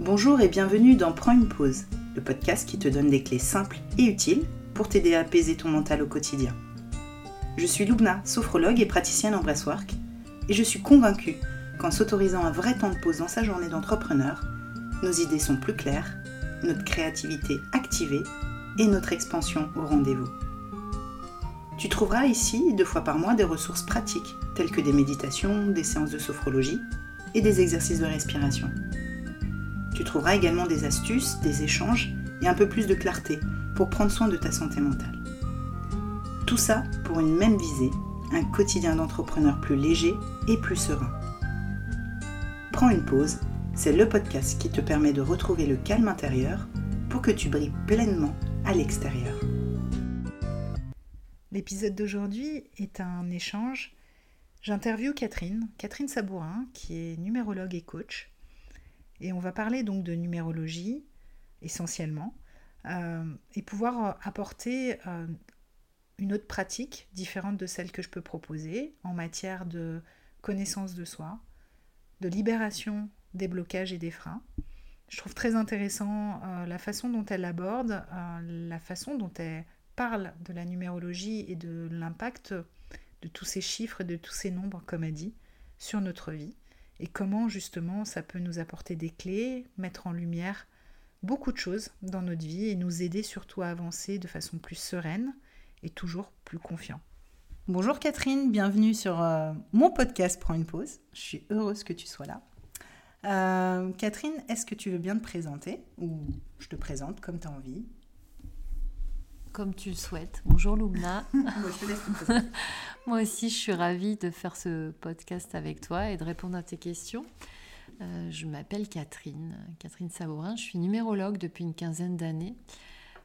Bonjour et bienvenue dans Prends une pause, le podcast qui te donne des clés simples et utiles pour t'aider à apaiser ton mental au quotidien. Je suis Lubna, sophrologue et praticienne en breathwork, et je suis convaincue qu'en s'autorisant un vrai temps de pause dans sa journée d'entrepreneur, nos idées sont plus claires, notre créativité activée et notre expansion au rendez-vous. Tu trouveras ici, deux fois par mois, des ressources pratiques, telles que des méditations, des séances de sophrologie et des exercices de respiration. Tu trouveras également des astuces, des échanges et un peu plus de clarté pour prendre soin de ta santé mentale. Tout ça pour une même visée, un quotidien d'entrepreneur plus léger et plus serein. Prends une pause, c'est le podcast qui te permet de retrouver le calme intérieur pour que tu brilles pleinement à l'extérieur. L'épisode d'aujourd'hui est un échange. J'interviewe Catherine, Catherine Sabourin, qui est numérologue et coach. Et on va parler donc de numérologie essentiellement euh, et pouvoir apporter euh, une autre pratique différente de celle que je peux proposer en matière de connaissance de soi, de libération des blocages et des freins. Je trouve très intéressant euh, la façon dont elle aborde, la façon dont elle parle de la numérologie et de l'impact de tous ces chiffres, de tous ces nombres, comme elle dit, sur notre vie, et comment justement ça peut nous apporter des clés, mettre en lumière beaucoup de choses dans notre vie et nous aider surtout à avancer de façon plus sereine et toujours plus confiant. Bonjour Catherine, bienvenue sur euh, mon podcast Prends une pause. Je suis heureuse que tu sois là. Euh, Catherine, est-ce que tu veux bien te présenter ou je te présente comme tu as envie? Comme tu le souhaites. Bonjour Lumna. Moi aussi, je suis ravie de faire ce podcast avec toi et de répondre à tes questions. Euh, je m'appelle Catherine, Catherine Sabourin. Je suis numérologue depuis une quinzaine d'années.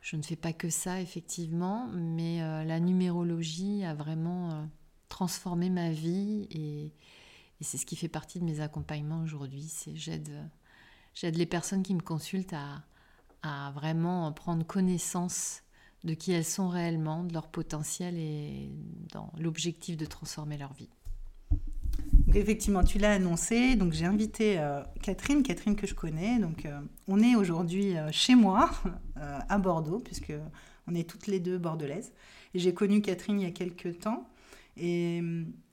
Je ne fais pas que ça, effectivement, mais euh, la numérologie a vraiment euh, transformé ma vie et, c'est ce qui fait partie de mes accompagnements aujourd'hui. j'aide, j'aide les personnes qui me consultent à, à vraiment prendre connaissance de qui elles sont réellement, de leur potentiel et dans l'objectif de transformer leur vie. effectivement, tu l'as annoncé, donc j'ai invité euh, Catherine, Catherine que je connais. Donc euh, on est aujourd'hui euh, chez moi à Bordeaux puisque on est toutes les deux bordelaises. Et j'ai connu Catherine il y a quelques temps et,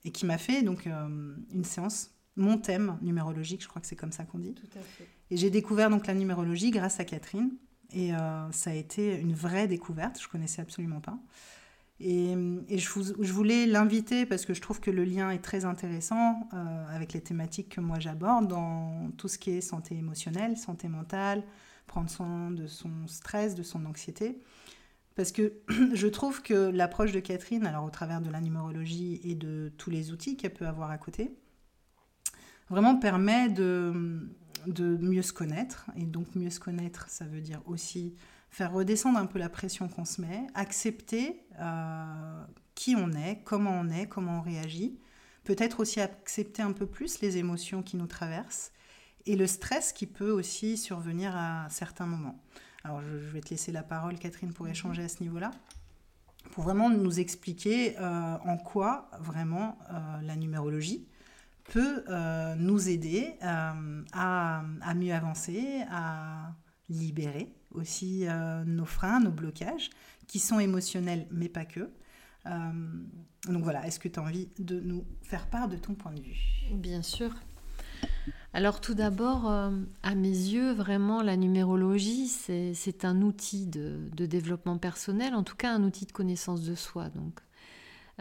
et qui m'a fait donc une séance mon thème numérologique, je crois que c'est comme ça qu'on dit. Tout à fait. Et j'ai découvert donc la numérologie grâce à Catherine. Et euh, ça a été une vraie découverte, je connaissais absolument pas. Et, je, voulais l'inviter parce que je trouve que le lien est très intéressant euh, avec les thématiques que moi j'aborde dans tout ce qui est santé émotionnelle, santé mentale, prendre soin de son stress, de son anxiété. Parce que je trouve que l'approche de Catherine, alors au travers de la numérologie et de tous les outils qu'elle peut avoir à côté, vraiment permet de, de mieux se connaître. Et donc mieux se connaître, ça veut dire aussi faire redescendre un peu la pression qu'on se met, accepter euh, qui on est, comment on est, comment on réagit. Peut-être aussi accepter un peu plus les émotions qui nous traversent et le stress qui peut aussi survenir à certains moments. Alors je, vais te laisser la parole, Catherine, pour échanger à ce niveau-là, pour vraiment nous expliquer euh, en quoi vraiment euh, la numérologie peut euh, nous aider euh, à, mieux avancer, à libérer aussi euh, nos freins, nos blocages, qui sont émotionnels, mais pas que. donc voilà, est-ce que tu as envie de nous faire part de ton point de vue? Bien sûr. Alors tout d'abord, à mes yeux, vraiment, la numérologie, c'est un outil de, de, développement personnel, en tout cas un outil de connaissance de soi. Donc,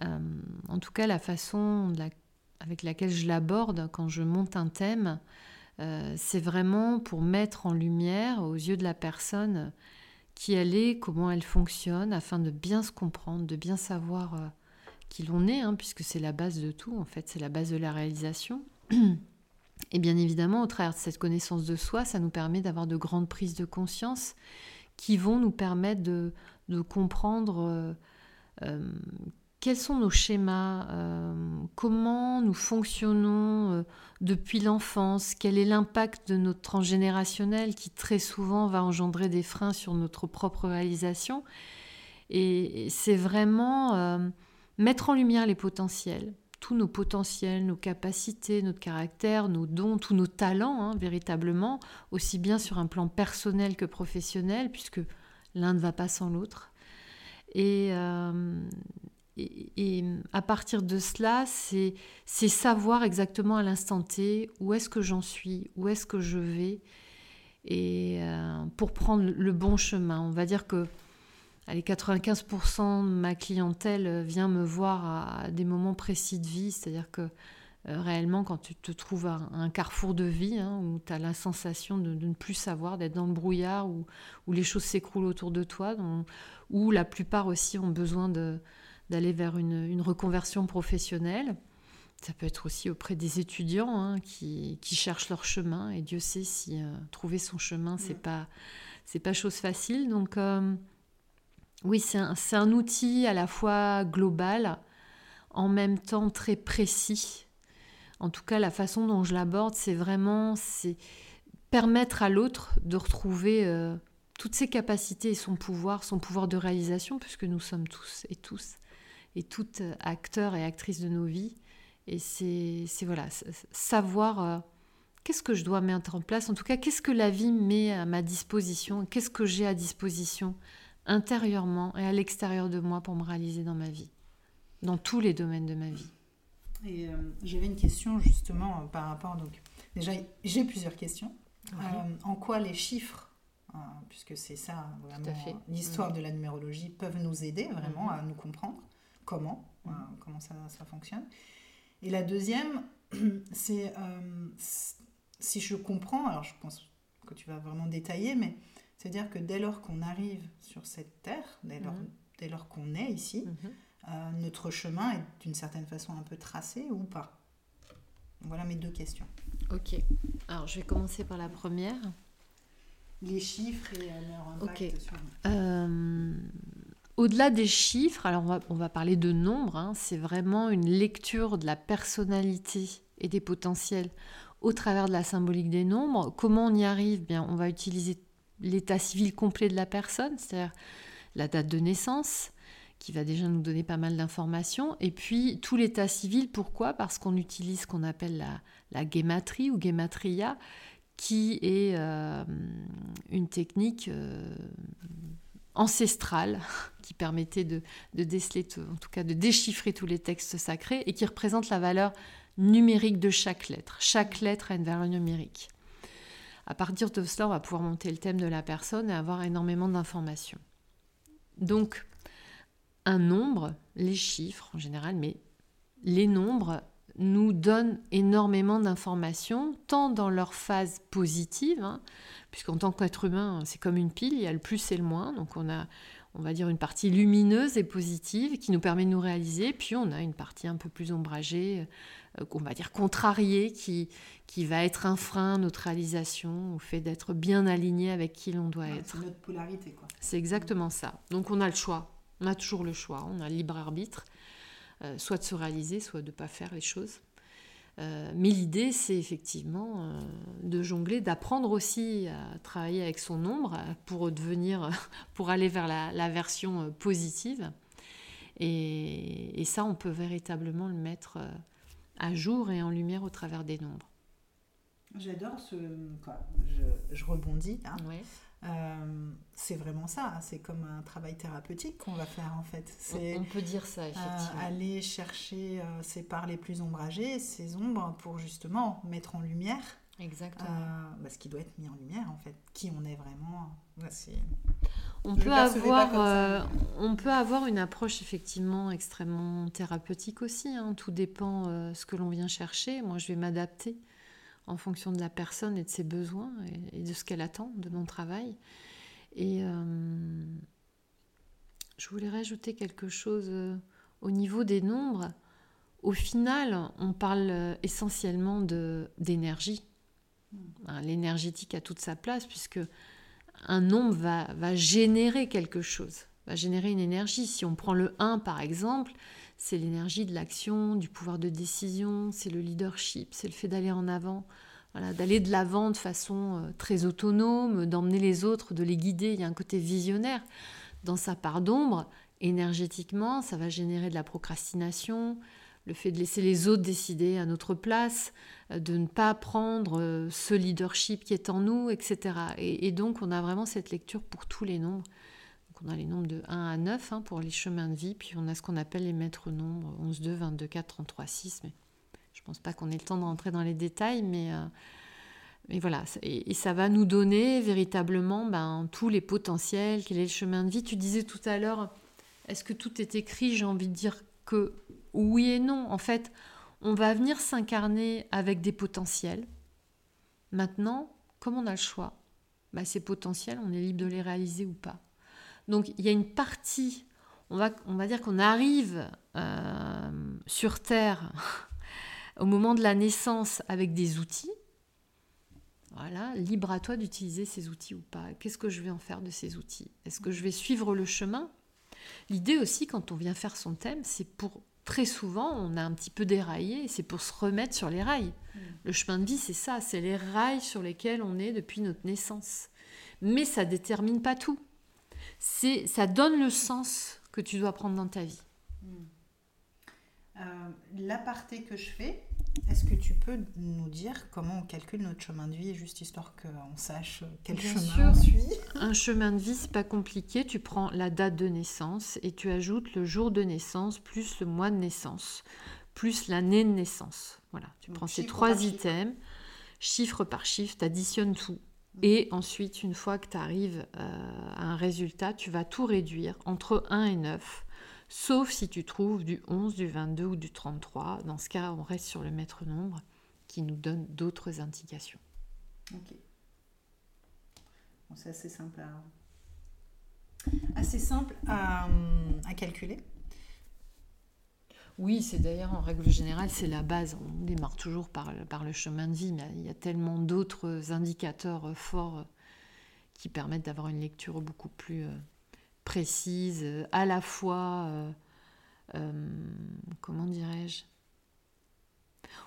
en tout cas, la façon de la avec laquelle je l'aborde quand je monte un thème, euh, c'est vraiment pour mettre en lumière aux yeux de la personne qui elle est, comment elle fonctionne, afin de bien se comprendre, de bien savoir euh, qui l'on est, hein, puisque c'est la base de tout, en fait, c'est la base de la réalisation. Et bien évidemment, au travers de cette connaissance de soi, ça nous permet d'avoir de grandes prises de conscience qui vont nous permettre de, comprendre euh, quels sont nos schémas, euh, comment nous fonctionnons euh, depuis l'enfance, quel est l'impact de notre transgénérationnel qui très souvent va engendrer des freins sur notre propre réalisation? Et c'est vraiment euh, mettre en lumière les potentiels, tous nos potentiels, nos capacités, notre caractère, nos dons, tous nos talents, hein, véritablement, aussi bien sur un plan personnel que professionnel, puisque l'un ne va pas sans l'autre. Et, et, à partir de cela, c'est savoir exactement à l'instant T où est-ce que j'en suis, où est-ce que je vais, et euh, pour prendre le bon chemin. On va dire que allez, 95% de ma clientèle vient me voir à, des moments précis de vie, c'est-à-dire que euh, réellement, quand tu te trouves à un carrefour de vie, hein, où tu as la sensation de, ne plus savoir, d'être dans le brouillard, où, les choses s'écroulent autour de toi, où la plupart aussi ont besoin d'aller vers une, reconversion professionnelle. Ça peut être aussi auprès des étudiants hein, qui, cherchent leur chemin, et Dieu sait si euh, trouver son chemin, c'est pas c'est pas chose facile. Donc euh, oui, c'est un, un, outil à la fois global, en même temps très précis. En tout cas, la façon dont je l'aborde, c'est vraiment c'est permettre à l'autre de retrouver euh, toutes ses capacités et son pouvoir, son pouvoir de réalisation, puisque nous sommes tous et tous et toutes euh, acteurs et actrices de nos vies. Et c'est voilà, savoir euh, qu'est-ce que je dois mettre en place, en tout cas, qu'est-ce que la vie met à ma disposition, qu'est-ce que j'ai à disposition intérieurement et à l'extérieur de moi pour me réaliser dans ma vie, dans tous les domaines de ma vie. Et euh, j'avais une question justement euh, par rapport. Donc, déjà, j'ai plusieurs questions. En quoi les chiffres, puisque c'est ça vraiment l'histoire mm. de la numérologie, peuvent nous aider vraiment mm-hmm. à nous comprendre? Comment, mm. comment ça, ça, fonctionne. Et la deuxième, c'est si je comprends, alors je pense que tu vas vraiment détailler, mais c'est-à-dire que dès lors qu'on arrive sur cette terre, dès lors, mhm. dès lors qu'on est ici, mhm. euh, notre chemin est d'une certaine façon un peu tracé ou pas? Voilà mes deux questions. Ok. Alors je vais commencer par la première. Les chiffres et leur impact sur euh, Au-delà des chiffres, alors on va, parler de nombre, hein. c'est vraiment une lecture de la personnalité et des potentiels au travers de la symbolique des nombres. Comment on y arrive? Bien, on va utiliser l'état civil complet de la personne, c'est-à-dire la date de naissance, qui va déjà nous donner pas mal d'informations. Et puis tout l'état civil, pourquoi? Parce qu'on utilise ce qu'on appelle la, la guématrie ou guématria, qui est euh, une technique euh, ancestrale qui permettait de, déceler, en tout cas de déchiffrer tous les textes sacrés et qui représente la valeur numérique de chaque lettre. Chaque lettre a une valeur numérique. À partir de cela, on va pouvoir monter le thème de la personne et avoir énormément d'informations. Donc, un nombre, les chiffres en général, mais les nombres nous donnent énormément d'informations, tant dans leur phase positive, hein, puisqu'en tant qu'être humain, c'est comme une pile, il y a le plus et le moins, donc on a, on va dire, une partie lumineuse et positive qui nous permet de nous réaliser, puis on a une partie un peu plus ombragée, euh, qu'on va dire contrarié, qui, qui va être un frein à notre réalisation, au fait d'être bien aligné avec qui l'on doit être. C'est notre polarité, quoi. C'est exactement ça. Donc on a le choix, on a toujours le choix, on a le libre arbitre, euh, soit de se réaliser, soit de ne pas faire les choses. Euh, mais l'idée, c'est effectivement de jongler, d'apprendre aussi à travailler avec son ombre pour devenir, pour aller vers la, version positive. Et, et, ça, on peut véritablement le mettre à jour et en lumière au travers des nombres. J'adore ce. je, rebondis. Hein. Euh, c'est vraiment ça, hein. c'est comme un travail thérapeutique qu'on va faire en fait. On, peut dire ça, euh, effectivement. aller chercher euh, ces parts les plus ombragées, ces ombres, pour justement mettre en lumière. Exactement. Bah, ce qui doit être mis en lumière en fait. Qui on est vraiment. on, peut avoir, on peut avoir une approche effectivement extrêmement thérapeutique aussi. Hein. Tout dépend ce que l'on vient chercher. Moi, je vais m'adapter en fonction de la personne et de ses besoins et, de ce qu'elle attend de mon travail. Et euh, je voulais rajouter quelque chose euh, au niveau des nombres. Au final, on parle euh, essentiellement d'énergie. Hein, l'énergétique a toute sa place puisque un nombre va, va générer quelque chose, va générer une énergie. Si on prend le 1 par exemple, c'est l'énergie de l'action, du pouvoir de décision, c'est le leadership, c'est le fait d'aller en avant, voilà, d'aller de l'avant de façon euh, très autonome, d'emmener les autres, de les guider. Il y a un côté visionnaire dans sa part d'ombre. Énergétiquement, ça va générer de la procrastination, le fait de laisser les autres décider à notre place, euh, de ne pas prendre euh, ce leadership qui est en nous, etc. Et, donc on a vraiment cette lecture pour tous les nombres. On a les nombres de 1 à 9 hein, pour les chemins de vie, puis on a ce qu'on appelle les maîtres nombres, 11, 2, 22, 4, 33, 6. Mais je pense pas qu'on ait le temps de rentrer dans les détails, mais, euh, voilà. Et, ça va nous donner véritablement ben, tous les potentiels, quel est le chemin de vie. Tu disais tout à l'heure, est-ce que tout est écrit? J'ai envie de dire que oui et non. En fait, on va venir s'incarner avec des potentiels. Maintenant, comme on a le choix, bah, ces potentiels, on est libre de les réaliser ou pas. Donc il y a une partie, on va, on va dire qu'on arrive euh, sur Terre au moment de la naissance avec des outils. Voilà, libre à toi d'utiliser ces outils ou pas. Qu'est-ce que je vais en faire de ces outils? Est-ce que je vais suivre le chemin? L'idée aussi, quand on vient faire son thème, c'est pour très souvent, on a un petit peu déraillé, c'est pour se remettre sur les rails. Mm. Le chemin de vie, c'est ça, c'est les rails sur lesquels on est depuis notre naissance. Mais ça détermine pas tout. C'est, ça donne le sens que tu dois prendre dans ta vie. Mm. Euh, l'aparté que je fais, est-ce que tu peux nous dire comment on calcule notre chemin de vie, juste histoire qu'on sache quel chemin on suit? Un chemin de vie, c'est pas compliqué. Tu prends la date de naissance et tu ajoutes le jour de naissance plus le mois de naissance plus l'année de naissance. Voilà, tu prends ces trois items, chiffre. par chiffre, tu additionnes tout. Et ensuite, une fois que tu arrives euh, à un résultat, tu vas tout réduire entre 1 et 9 sauf si tu trouves du 11, du 22 ou du 33. Dans ce cas, on reste sur le maître nombre qui nous donne d'autres indications. Ok. C'est assez simple à, calculer. Oui, c'est d'ailleurs en règle générale, c'est la base. On démarre toujours par, le chemin de vie, mais il y a tellement d'autres indicateurs forts qui permettent d'avoir une lecture beaucoup plus euh, précise, euh, à la fois, euh, euh, comment dirais-je?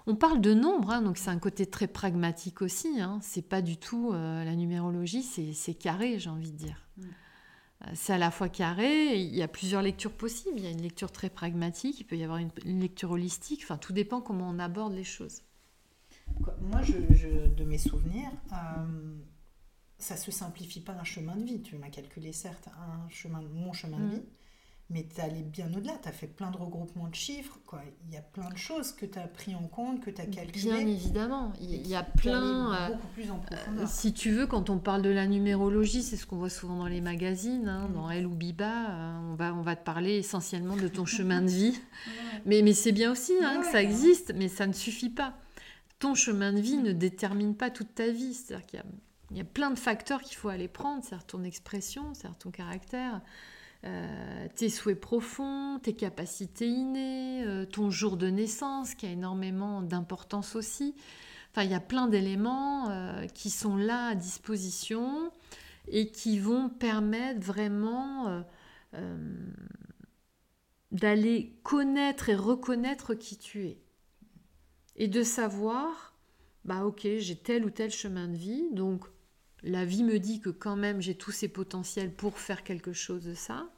On parle de nombre, hein, donc c'est un côté très pragmatique aussi. Hein. C'est pas du tout la numérologie, c'est carré, j'ai envie de dire. Mm. C'est à la fois carré, il y a plusieurs lectures possibles. Il y a une lecture très pragmatique, il peut y avoir une, lecture holistique. Enfin, tout dépend comment on aborde les choses. Moi, je, de mes souvenirs, ça se simplifie pas un chemin de vie. Tu m'as calculé certes un chemin, mon chemin de mm. vie, mais tu es allé bien au-delà. Tu as fait plein de regroupements de chiffres. Quoi. Il y a plein de choses que tu as pris en compte, que tu as calculé. Bien évidemment. Il y a plein. Euh, beaucoup plus en profondeur. si tu veux, quand on parle de la numérologie, c'est ce qu'on voit souvent dans les magazines, hein, dans Elle ou Biba. Euh, on, va, on va te parler essentiellement de ton chemin de vie. Mais, mais c'est bien aussi hein, que ça existe, mais ça ne suffit pas. Ton chemin de vie ne détermine pas toute ta vie. C'est-à-dire qu'il y a il y a plein de facteurs qu'il faut aller prendre, c'est ton expression, c'est ton caractère, euh, tes souhaits profonds, tes capacités innées, euh, ton jour de naissance qui a énormément d'importance aussi. Enfin, il y a plein d'éléments euh, qui sont là à disposition et qui vont permettre vraiment d'aller connaître et reconnaître qui tu es. Et de savoir, bah ok, j'ai tel ou tel chemin de vie, donc la vie me dit que quand même j'ai tous ces potentiels pour faire quelque chose de ça.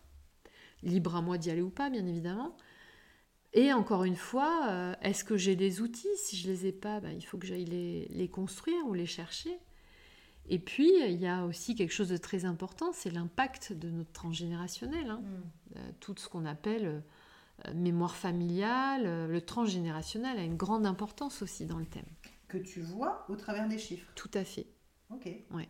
Libre à moi d'y aller ou pas, bien évidemment. Et encore une fois, euh, est-ce que j'ai des outils? Si je les ai pas, ben, il faut que j'aille les, construire ou les chercher. Et puis, il y a aussi quelque chose de très important, c'est l'impact de notre transgénérationnel. Hein. Mm. Euh, tout ce qu'on appelle euh, mémoire familiale, le transgénérationnel a une grande importance aussi dans le thème. Que tu vois au travers des chiffres. Tout à fait. Ok. Ouais.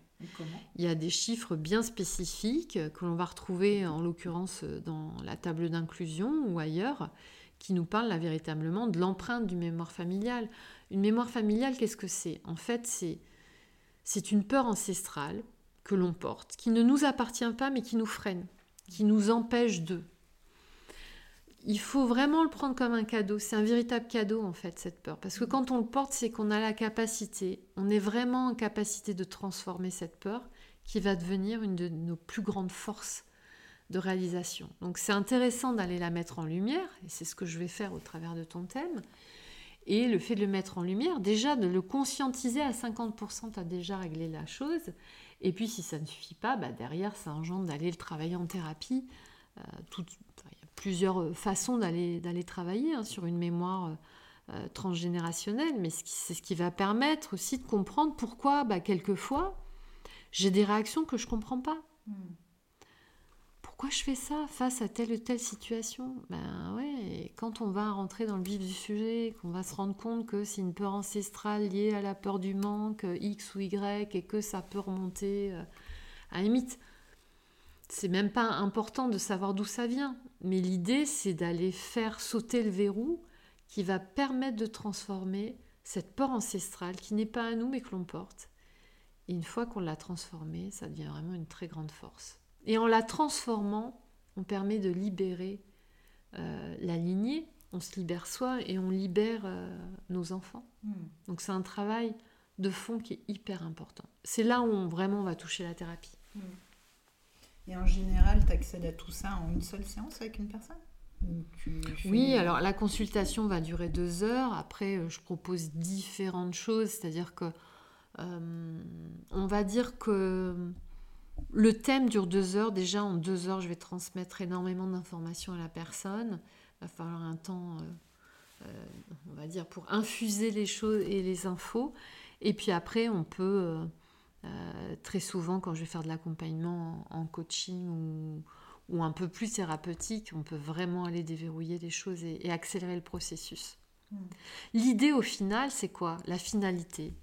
Il y a des chiffres bien spécifiques que l'on va retrouver en l'occurrence dans la table d'inclusion ou ailleurs qui nous parlent là véritablement de l'empreinte du mémoire familiale. Une mémoire familiale, qu'est-ce que c'est? En fait, c'est c'est une peur ancestrale que l'on porte, qui ne nous appartient pas mais qui nous freine, qui nous empêche de il faut vraiment le prendre comme un cadeau. C'est un véritable cadeau, en fait, cette peur. Parce que mm. quand on le porte, c'est qu'on a la capacité, on est vraiment en capacité de transformer cette peur qui va devenir une de nos plus grandes forces de réalisation. Donc c'est intéressant d'aller la mettre en lumière, et c'est ce que je vais faire au travers de ton thème. Et le fait de le mettre en lumière, déjà de le conscientiser à 50%, tu as déjà réglé la chose. Et puis si ça ne suffit pas, bah derrière, ça engendre d'aller le travailler en thérapie. Euh, tout, plusieurs façons d'aller travailler hein, sur une mémoire transgénérationnelle, mais c'est ce qui va permettre aussi de comprendre pourquoi, bah, quelquefois, j'ai des réactions que je ne comprends pas. Hmm pourquoi je fais ça face à telle ou telle situation? Ben ouais, quand on va rentrer dans le vif du sujet, qu'on va se rendre compte que c'est une peur ancestrale liée à la peur du manque, X ou Y, et que ça peut remonter euh, à la limite. C'est même pas important de savoir d'où ça vient, mais l'idée c'est d'aller faire sauter le verrou qui va permettre de transformer cette peur ancestrale qui n'est pas à nous mais que l'on porte. Et une fois qu'on l'a transformée, ça devient vraiment une très grande force. Et en la transformant, on permet de libérer euh, la lignée, on se libère soi et on libère euh, nos enfants. Hmm. Donc c'est un travail de fond qui est hyper important. C'est là où on, vraiment on va toucher la thérapie. Hmm. Et en général, tu accèdes à tout ça en une seule séance avec une personne Oui, alors la consultation va durer deux heures. Après, euh, je propose différentes choses, c'est-à-dire que on va dire que le thème dure deux heures. Déjà, en deux heures, je vais transmettre énormément d'informations à la personne. Il va falloir un temps, euh, euh, on va dire, pour infuser les choses et les infos. Et puis après, on peut, euh, très souvent, quand je vais faire de l'accompagnement en, coaching ou, un peu plus thérapeutique, on peut vraiment aller déverrouiller les choses et, accélérer le processus. Hmm. L'idée, au final, c'est quoi? La finalité,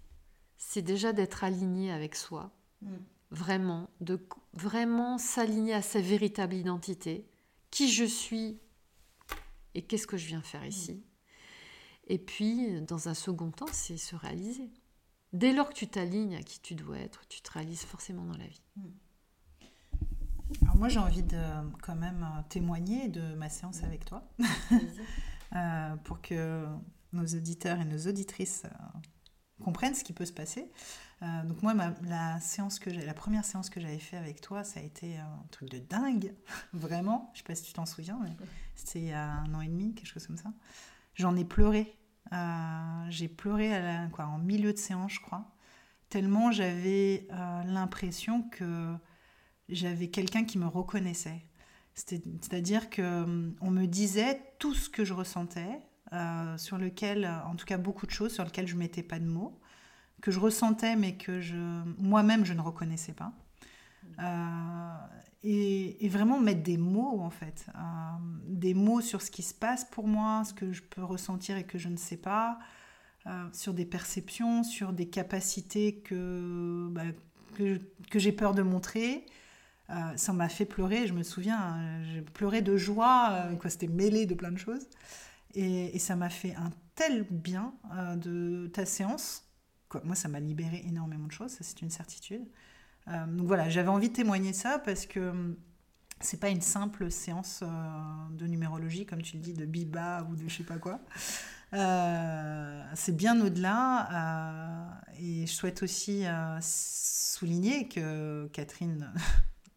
c'est déjà d'être aligné avec soi. Hmm vraiment, de vraiment s'aligner à sa véritable identité, qui je suis et qu'est-ce que je viens faire ici? Et puis, dans un second temps, c'est se réaliser. Dès lors que tu t'alignes à qui tu dois être, tu te réalises forcément dans la vie. Alors moi, j'ai envie de quand même euh, témoigner de ma séance avec toi, euh, pour que nos auditeurs et nos auditrices euh, comprennent ce qui peut se passer. Euh, donc moi, la séance que la première séance que j'avais fait avec toi, ça a été un truc de dingue, vraiment. Je sais pas si tu t'en souviens, mais c'était il y a un an et demi, quelque chose comme ça. J'en ai pleuré. Euh, j'ai pleuré en milieu de séance, je crois, tellement j'avais euh, l'impression que j'avais quelqu'un qui me reconnaissait. C'est-à-dire que on me disait tout ce que je ressentais, sur lequel, en tout cas beaucoup de choses sur lesquelles je mettais pas de mots que je ressentais mais que je, moi-même je ne reconnaissais pas. Euh, et, vraiment mettre des mots en fait, euh, des mots sur ce qui se passe pour moi, ce que je peux ressentir et que je ne sais pas, euh, sur des perceptions, sur des capacités que, bah, que, que j'ai peur de montrer. ça m'a fait pleurer, je me souviens, j'ai pleuré de joie, quoi, c'était mêlé de plein de choses. Et, et ça m'a fait un tel bien de ta séance moi, ça m'a libéré énormément de choses, ça c'est une certitude. Euh, donc voilà, j'avais envie de témoigner ça parce que hum, c'est pas une simple séance euh, de numérologie, comme tu le dis, de biba ou de je sais pas quoi. Euh, c'est bien au-delà. et je souhaite aussi souligner que Catherine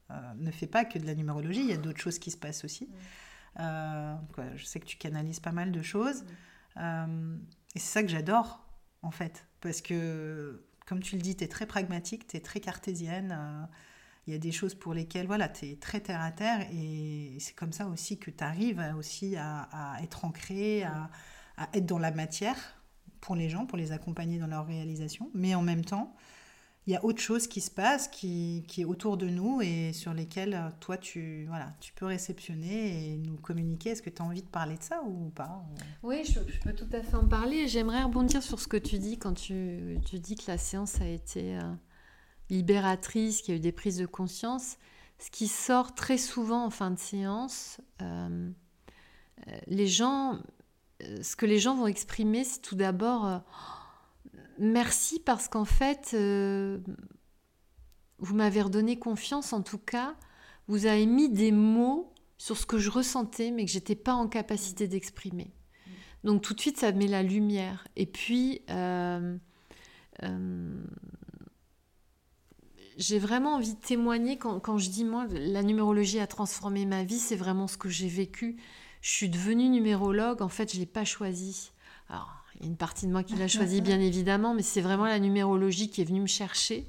ne fait pas que de la numérologie, il y a d'autres choses qui se passent aussi. Quoi, je sais que tu canalises pas mal de choses. et c'est ça que j'adore, en fait. Parce que, comme tu le dis, tu es très pragmatique, tu es très cartésienne. Euh, il y a des choses pour lesquelles voilà, tu es très terre à terre et c'est comme ça aussi que tu arrives aussi à, être ancré, à, à, être dans la matière pour les gens, pour les accompagner dans leur réalisation. Mais en même temps, il y a autre chose qui se passe, qui, qui, est autour de nous et sur lesquelles euh, toi, tu, voilà, tu peux réceptionner et nous communiquer. Est-ce que tu as envie de parler de ça ou pas Oui, je, peux tout à fait en parler. J'aimerais rebondir sur ce que tu dis quand tu, tu dis que la séance a été euh, libératrice, qu'il y a eu des prises de conscience. Ce qui sort très souvent en fin de séance, euh, les gens, ce que les gens vont exprimer, c'est tout d'abord merci parce qu'en fait, euh, vous m'avez redonné confiance, en tout cas, vous avez mis des mots sur ce que je ressentais, mais que j'étais pas en capacité d'exprimer. Donc tout de suite, ça met la lumière. Et puis, euh, euh, j'ai vraiment envie de témoigner quand, quand, je dis, moi, la numérologie a transformé ma vie, c'est vraiment ce que j'ai vécu. Je suis devenue numérologue, en fait, je ne l'ai pas choisi. Alors, il y a une partie de moi qui l'a choisi, bien évidemment, mais c'est vraiment la numérologie qui est venue me chercher.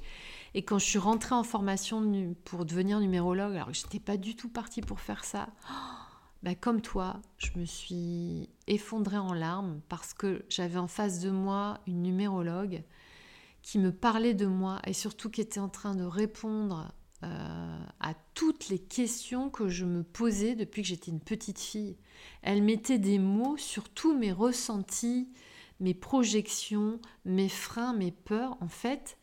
Et quand je suis rentrée en formation pour devenir numérologue, alors que je n'étais pas du tout partie pour faire ça, bah, comme toi, je me suis effondrée en larmes parce que j'avais en face de moi une numérologue qui me parlait de moi et surtout qui était en train de répondre euh, à toutes les questions que je me posais depuis que j'étais une petite fille. Elle mettait des mots sur tous mes ressentis, mes projections, mes freins, mes peurs. En fait,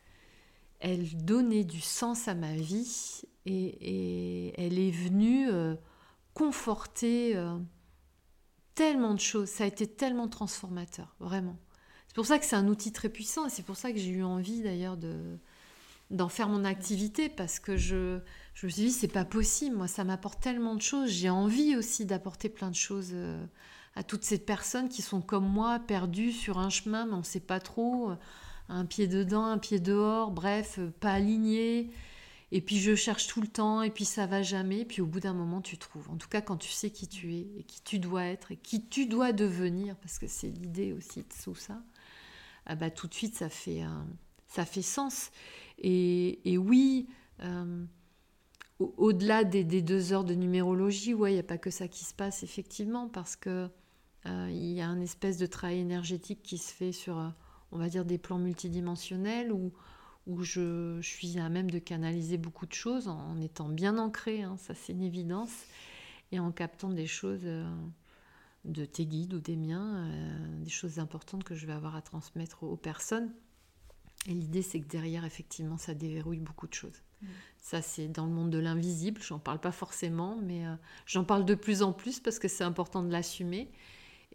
elle donnait du sens à ma vie et, elle est venue euh, conforter euh, tellement de choses. Ça a été tellement transformateur, vraiment. C'est pour ça que c'est un outil très puissant et c'est pour ça que j'ai eu envie d'ailleurs de, d'en faire mon activité parce que je, je me suis dit c'est pas possible moi ça m'apporte tellement de choses j'ai envie aussi d'apporter plein de choses euh, à toutes ces personnes qui sont comme moi perdues sur un chemin mais on sait pas trop euh, un pied dedans un pied dehors bref euh, pas aligné et puis je cherche tout le temps et puis ça va jamais et puis au bout d'un moment tu trouves. En tout cas quand tu sais qui tu es et qui tu dois être et qui tu dois devenir parce que c'est l'idée aussi de tout ça ah bah tout de suite ça fait ça fait sens. Et, oui, euh, au-delà des, deux heures de numérologie, ouais, il n'y a pas que ça qui se passe, effectivement, parce que euh, il y a un espèce de travail énergétique qui se fait sur, euh, on va dire, des plans multidimensionnels où, où je, suis à même de canaliser beaucoup de choses en, étant bien ancrée, hein, ça c'est une évidence, et en captant des choses de tes guides ou des miens, des choses importantes que je vais avoir à transmettre aux personnes. Et l'idée, c'est que derrière, effectivement, ça déverrouille beaucoup de choses. Mm. Ça, c'est dans le monde de l'invisible. J'en parle pas forcément, mais euh, j'en parle de plus en plus parce que c'est important de l'assumer.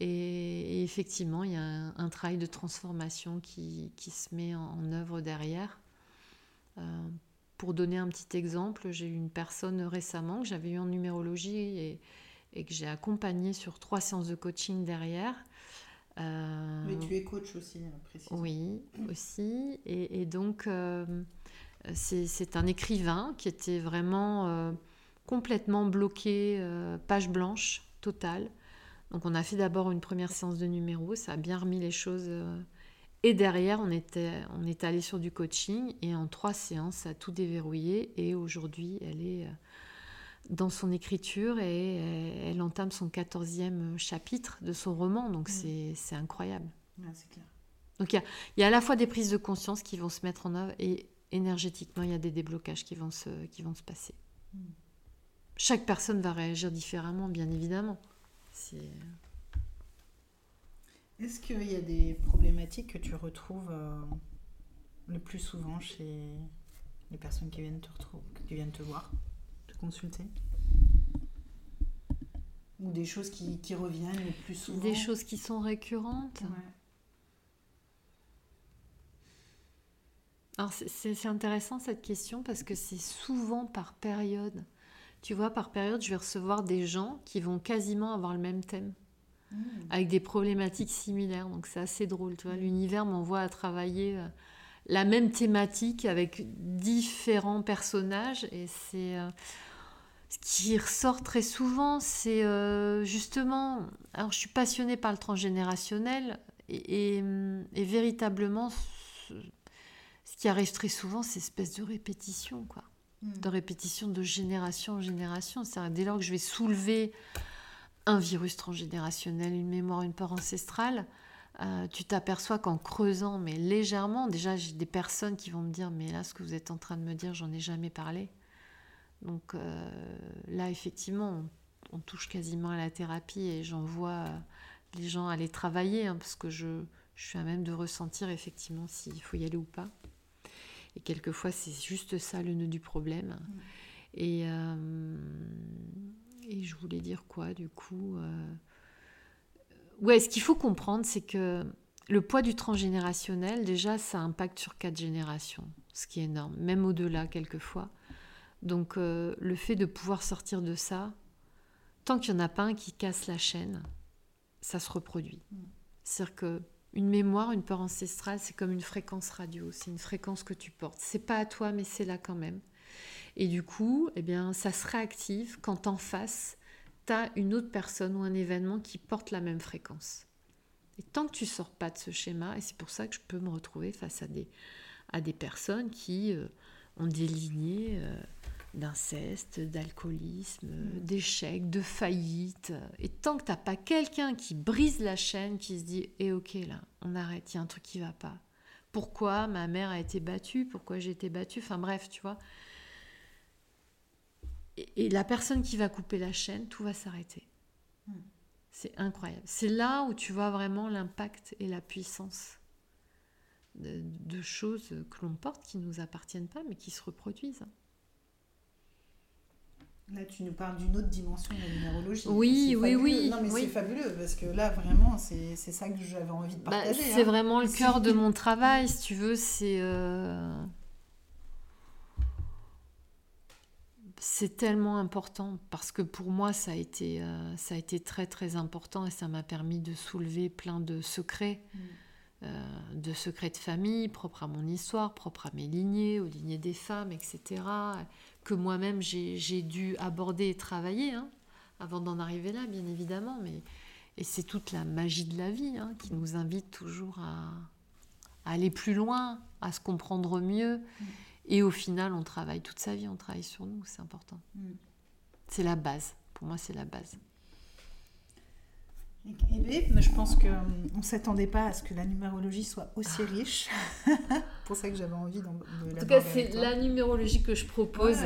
Et, effectivement, il y a un, travail de transformation qui, qui se met en, œuvre derrière. Euh, pour donner un petit exemple, j'ai eu une personne récemment que j'avais eu en numérologie et, et que j'ai accompagnée sur trois séances de coaching derrière. Euh, Mais tu es coach aussi, précisément. Oui, aussi. Et, donc, euh, c'est un écrivain qui était vraiment complètement bloqué, page blanche, totale. Donc, on a fait d'abord une première séance de numéros, ça a bien remis les choses. et derrière, on, était, on est allé sur du coaching et en trois séances, ça a tout déverrouillé. Et aujourd'hui, elle est dans son écriture et elle entame son quatorzième chapitre de son roman. Donc mm. c'est incroyable. Donc il y, a, à la fois des prises de conscience qui vont se mettre en œuvre et énergétiquement, il y a des déblocages qui vont se, qui vont se passer. Mm. Chaque personne va réagir différemment, bien évidemment. Est-ce qu'il y a des problématiques que tu retrouves euh, le plus souvent chez les personnes qui viennent te, retrouver, qui viennent te voir consulter? Ou des choses qui, qui, reviennent le plus souvent? Des choses qui sont récurrentes? Alors c'est intéressant cette question parce que c'est souvent par période. Tu vois, par période, je vais recevoir des gens qui vont quasiment avoir le même thème, mmh. avec des problématiques similaires. Donc c'est assez drôle, tu vois. Mmh. L'univers m'envoie à travailler euh, la même thématique avec différents personnages et c'est... Euh, ce qui ressort très souvent, c'est euh, justement, alors je suis passionnée par le transgénérationnel et, véritablement, ce, qui arrive très souvent, c'est espèce de répétition, quoi, hmm. De répétition de génération en génération. cest dès lors que je vais soulever un virus transgénérationnel, une mémoire, une peur ancestrale, euh, tu t'aperçois qu'en creusant, mais légèrement, déjà j'ai des personnes qui vont me dire, mais là, ce que vous êtes en train de me dire, j'en ai jamais parlé. Donc euh, là, effectivement, on, touche quasiment à la thérapie et j'en vois euh, les gens aller travailler hein, parce que je, suis à même de ressentir effectivement s'il faut y aller ou pas. Et quelquefois, c'est juste ça le nœud du problème. Et, euh, et je voulais dire quoi du coup Ouais, ce qu'il faut comprendre, c'est que le poids du transgénérationnel, déjà, ça impacte sur quatre générations, ce qui est énorme, même au-delà quelquefois. Donc euh, le fait de pouvoir sortir de ça, tant qu'il n'y en a pas un qui casse la chaîne, ça se reproduit. Mm. C'est-à-dire que une mémoire, une peur ancestrale, c'est comme une fréquence radio, c'est une fréquence que tu portes. C'est pas à toi, mais c'est là quand même. Et du coup, eh bien, ça se réactive quand en face, tu as une autre personne ou un événement qui porte la même fréquence. Et tant que tu sors pas de ce schéma, et c'est pour ça que je peux me retrouver face à des, à des personnes qui euh, ont des lignées. Euh, d'inceste, d'alcoolisme, d'échec, de faillite. Et tant que t'as pas quelqu'un qui brise la chaîne, qui se dit Eh ok là, on arrête, il y a un truc qui va pas. Pourquoi ma mère a été battue? Pourquoi j'ai été battue? Enfin bref, tu vois. Et, la personne qui va couper la chaîne, tout va s'arrêter. Hmm. C'est incroyable. C'est là où tu vois vraiment l'impact et la puissance de, choses que l'on porte qui ne nous appartiennent pas, mais qui se reproduisent. Là, tu nous parles d'une autre dimension de la numérologie. Oui, oui, oui. Non, mais c'est fabuleux parce que là, vraiment, c'est ça que j'avais envie de bah, partager. c'est hein. vraiment le cœur de mon travail, si tu veux. C'est. Euh, c'est tellement important parce que pour moi, ça a été, euh, ça a été très, très important et ça m'a permis de soulever plein de secrets. Mm. Euh, de secrets de famille propres à mon histoire, propres à mes lignées, aux lignées des femmes, etc que moi-même j'ai dû aborder et travailler hein, avant d'en arriver là, bien évidemment. Mais, et c'est toute la magie de la vie hein, qui nous invite toujours à, aller plus loin, à se comprendre mieux. Mm. Et au final, on travaille toute sa vie, on travaille sur nous, c'est important. Mm. C'est la base. Pour moi, c'est la base. Bien, je pense qu'on euh, ne s'attendait pas à ce que la numérologie soit aussi riche. pour ça que j'avais envie de, En tout cas, c'est la numérologie que je propose.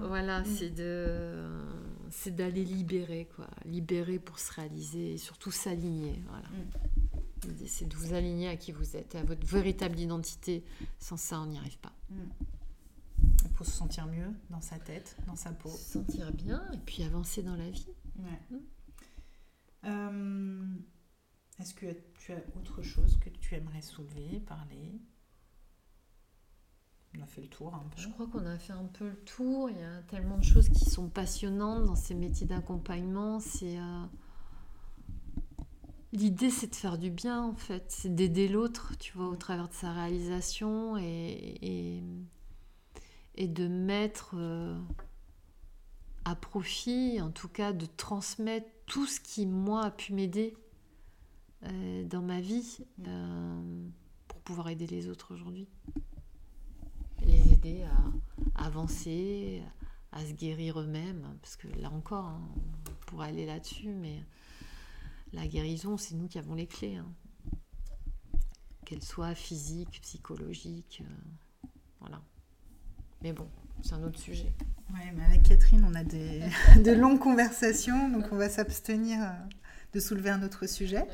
voilà, mm. c'est de c'est d'aller libérer quoi, libérer pour se réaliser et surtout s'aligner. Voilà. Mm. C'est de vous aligner à qui vous êtes, à votre véritable identité. Sans ça, on n'y arrive pas. Mm. Pour se sentir mieux dans sa tête, dans sa peau. Se sentir bien et puis avancer dans la vie. Ouais. Euh, est-ce que tu as autre chose que tu aimerais soulever, parler? On a fait le tour un peu. Je crois qu'on a fait un peu le tour. Il y a tellement de choses qui sont passionnantes dans ces métiers d'accompagnement. C'est euh, L'idée, c'est de faire du bien, en fait. C'est d'aider l'autre, tu vois, au travers de sa réalisation et, et, de mettre euh, à profit, en tout cas, de transmettre tout ce qui, moi, a pu m'aider euh, dans ma vie mm. pour pouvoir aider les autres aujourd'hui. Aider à, avancer, à se guérir eux-mêmes, parce que là encore, hein, on pourrait aller là-dessus, mais la guérison, c'est nous qui avons les clés. Hein. Qu'elle soit physique, psychologique, euh, voilà. Mais bon, c'est un autre sujet. Oui, mais avec Catherine, on a des, de longues conversations, donc on va s'abstenir euh, de soulever un autre sujet.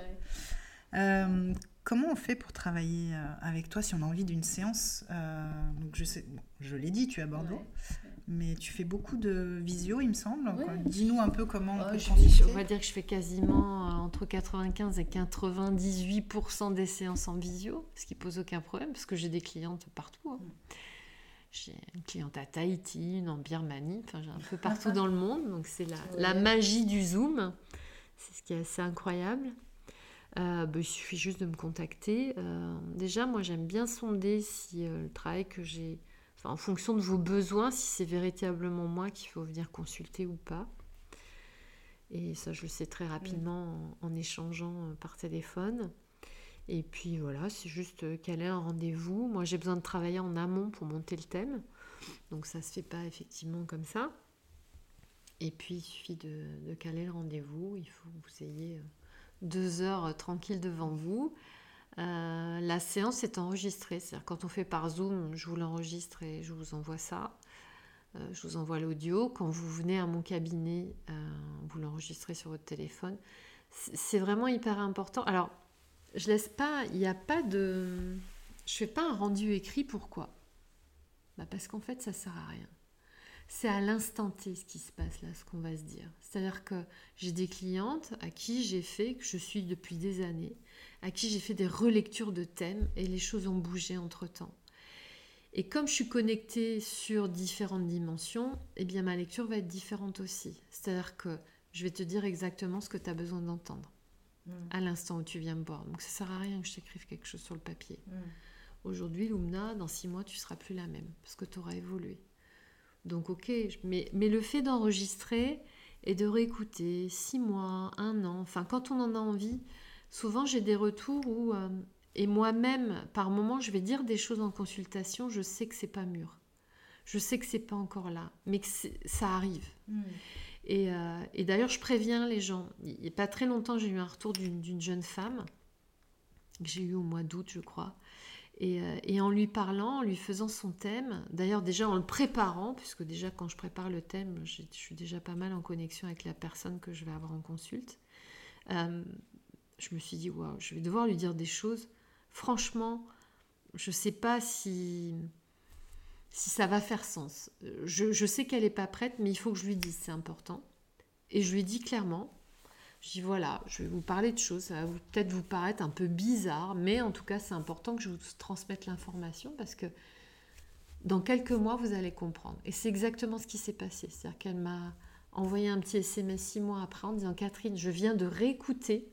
Euh, comment on fait pour travailler euh, avec toi si on a envie d'une séance donc je sais, je l'ai dit, tu es à Bordeaux, mais tu fais beaucoup de visio, il me semble. Dis-nous un peu comment on peut je On va dire que je fais quasiment entre 95 et 98% des séances en visio, ce qui pose aucun problème, parce que j'ai des clientes partout. Hein. Mm. J'ai une cliente à Tahiti, une en Birmanie, enfin j'ai un peu partout dans le monde, donc c'est la, la, magie du Zoom, c'est ce qui est assez incroyable. Euh, bah, il suffit juste de me contacter. Euh, déjà, moi j'aime bien sonder si euh, le travail que j'ai, enfin, en fonction de vos besoins, si c'est véritablement moi qu'il faut venir consulter ou pas. Et ça, je le sais très rapidement en échangeant par téléphone. Et puis voilà, c'est juste caler un rendez-vous. Moi, j'ai besoin de travailler en amont pour monter le thème. Donc ça ne se fait pas effectivement comme ça. Et puis, il suffit de, caler le rendez-vous. Il faut que vous ayez deux heures euh, tranquilles devant vous. la séance est enregistrée. C'est-à-dire quand on fait par Zoom, je vous l'enregistre et je vous envoie ça. je vous envoie l'audio. Quand vous venez à mon cabinet, vous l'enregistrez sur votre téléphone. C'est vraiment hyper important. Alors, je laisse pas, il n'y a pas de, je fais pas un rendu écrit. Pourquoi? Bah Parce qu'en fait, ça sert à rien. C'est à l'instant T ce qui se passe là, ce qu'on va se dire. C'est-à-dire que j'ai des clientes à qui j'ai fait, que je suis depuis des années, à qui j'ai fait des relectures de thèmes et les choses ont bougé entre-temps. Et comme je suis connectée sur différentes dimensions, eh bien ma lecture va être différente aussi. C'est-à-dire que je vais te dire exactement ce que tu as besoin d'entendre. Mm. à l'instant où tu viens me voir. Donc ça sert à rien que je t'écrive quelque chose sur le papier. Mm. Aujourd'hui, Lumna, dans six mois, tu seras plus la même parce que tu auras évolué. Donc ok, mais, mais le fait d'enregistrer et de réécouter six mois, un an, enfin quand on en a envie, souvent j'ai des retours où, euh, et moi-même, par moment, je vais dire des choses en consultation, je sais que c'est pas mûr. Je sais que c'est pas encore là, mais que ça arrive. Hmm. Et, euh, et d'ailleurs, je préviens les gens. Il n'y a pas très longtemps, j'ai eu un retour d'une jeune femme que j'ai eu au mois d'août, je crois. Et, euh, et, en lui parlant, en lui faisant son thème, d'ailleurs déjà en le préparant, puisque déjà quand je prépare le thème, je suis déjà pas mal en connexion avec la personne que je vais avoir en consulte, euh, je me suis dit, waouh, je vais devoir lui dire des choses. Franchement, je ne sais pas si, si ça va faire sens. Je, je sais qu'elle n'est pas prête, mais il faut que je lui dise, c'est important. Et je lui dis clairement, je dis voilà, je vais vous parler de choses, ça va peut-être vous paraître un peu bizarre, mais en tout cas c'est important que je vous transmette l'information parce que dans quelques mois vous allez comprendre. Et c'est exactement ce qui s'est passé. C'est-à-dire qu'elle m'a envoyé un petit SMS six mois après en disant Catherine, je viens de réécouter,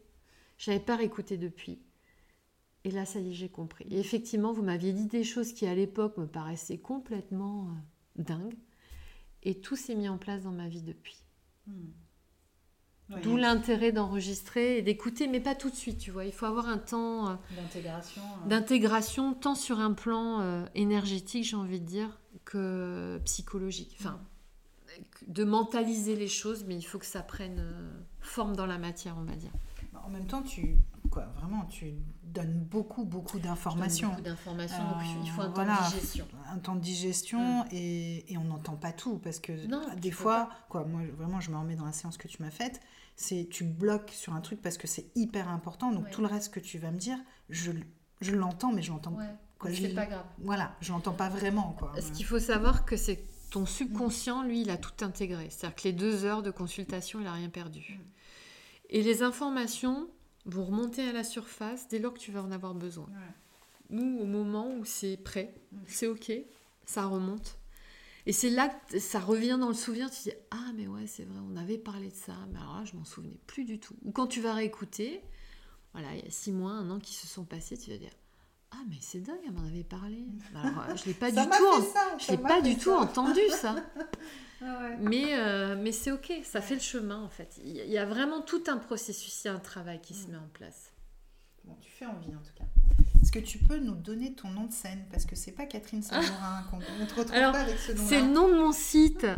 je n'avais pas réécouté depuis. Et là, ça y est, j'ai compris. Et effectivement, vous m'aviez dit des choses qui, à l'époque, me paraissaient complètement euh, dingues. Et tout s'est mis en place dans ma vie depuis. Hmm. D'où l'intérêt d'enregistrer et d'écouter, mais pas tout de suite, tu vois. Il faut avoir un temps euh, d'intégration, hein. d'intégration, tant sur un plan euh, énergétique, j'ai envie de dire, que psychologique. Enfin, de mentaliser les choses, mais il faut que ça prenne euh, forme dans la matière, on va dire. En même temps, tu, quoi, vraiment, tu donnes beaucoup, beaucoup d'informations. Beaucoup d'informations, il faut un temps de digestion. Un temps de digestion mm. et, et, on n'entend pas tout parce que des fois, quoi, moi vraiment, je me remets dans la séance que tu m'as faite, c'est tu bloques sur un truc parce que c'est hyper important, donc tout le reste que tu vas me dire, je, je l'entends, mais je l'entends. Ouais. C'est pas grave. Voilà, je l'entends pas vraiment. Quoi. Ce qu'il faut savoir que c'est ton subconscient, lui, il a tout intégré. C'est-à-dire que les deux heures de consultation, il n'a rien perdu. Mm. Et les informations vont remonter à la surface dès lors que tu vas en avoir besoin. Nous, au moment où c'est prêt, mm. c'est OK, ça remonte. Et c'est là que ça revient dans le souvenir, tu te dis Ah, mais ouais, c'est vrai, on avait parlé de ça, mais alors là, je m'en souvenais plus du tout. Ou quand tu vas réécouter, voilà, il y a six mois, un an qui se sont passés, tu vas dire ah mais c'est dingue, elle m'en avait parlé. Alors, euh, je l'ai pas du tout, je l'ai pas du tout entendu ça. Ah mais euh, mais c'est ok, ça fait le chemin en fait. Il y a vraiment tout un processus, il y a un travail qui se met en place. Bon, tu fais envie en tout cas. Est-ce que tu peux nous donner ton nom de scène? Parce que c'est pas Catherine Saint-Laurent qu'on ne te retrouve pas avec ce nom-là. C'est le nom de mon site.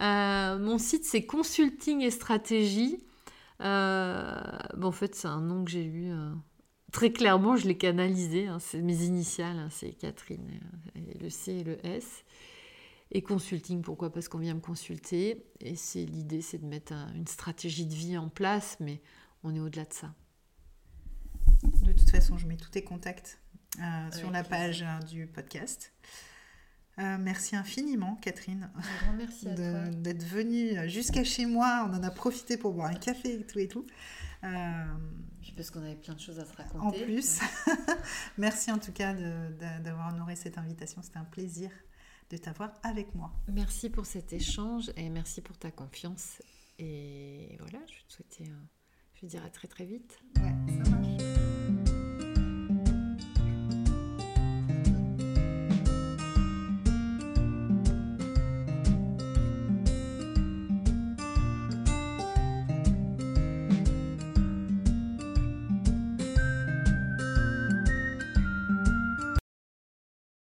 Euh, mon site, c'est Consulting et Stratégie. bon, en fait, c'est un nom que j'ai eu très clairement, je l'ai canalisé. Hein, c'est mes initiales, hein, c'est Catherine, euh, le C et le S. Et consulting, pourquoi? Parce qu'on vient me consulter. Et c'est l'idée, c'est de mettre une stratégie de vie en place, mais on est au-delà de ça. De toute façon, je mets tous tes contacts euh, sur la page euh, du podcast. merci infiniment, Catherine, un grand merci d'être venue jusqu'à chez moi. On en a profité pour boire un café et tout et tout. Parce qu'on avait plein de choses à se raconter. En plus, merci en tout cas d'avoir honoré cette invitation. C'était un plaisir de t'avoir avec moi. Merci pour cet échange et merci pour ta confiance. Et voilà, je vais te souhaiter, je vais dire à très très vite. Ouais.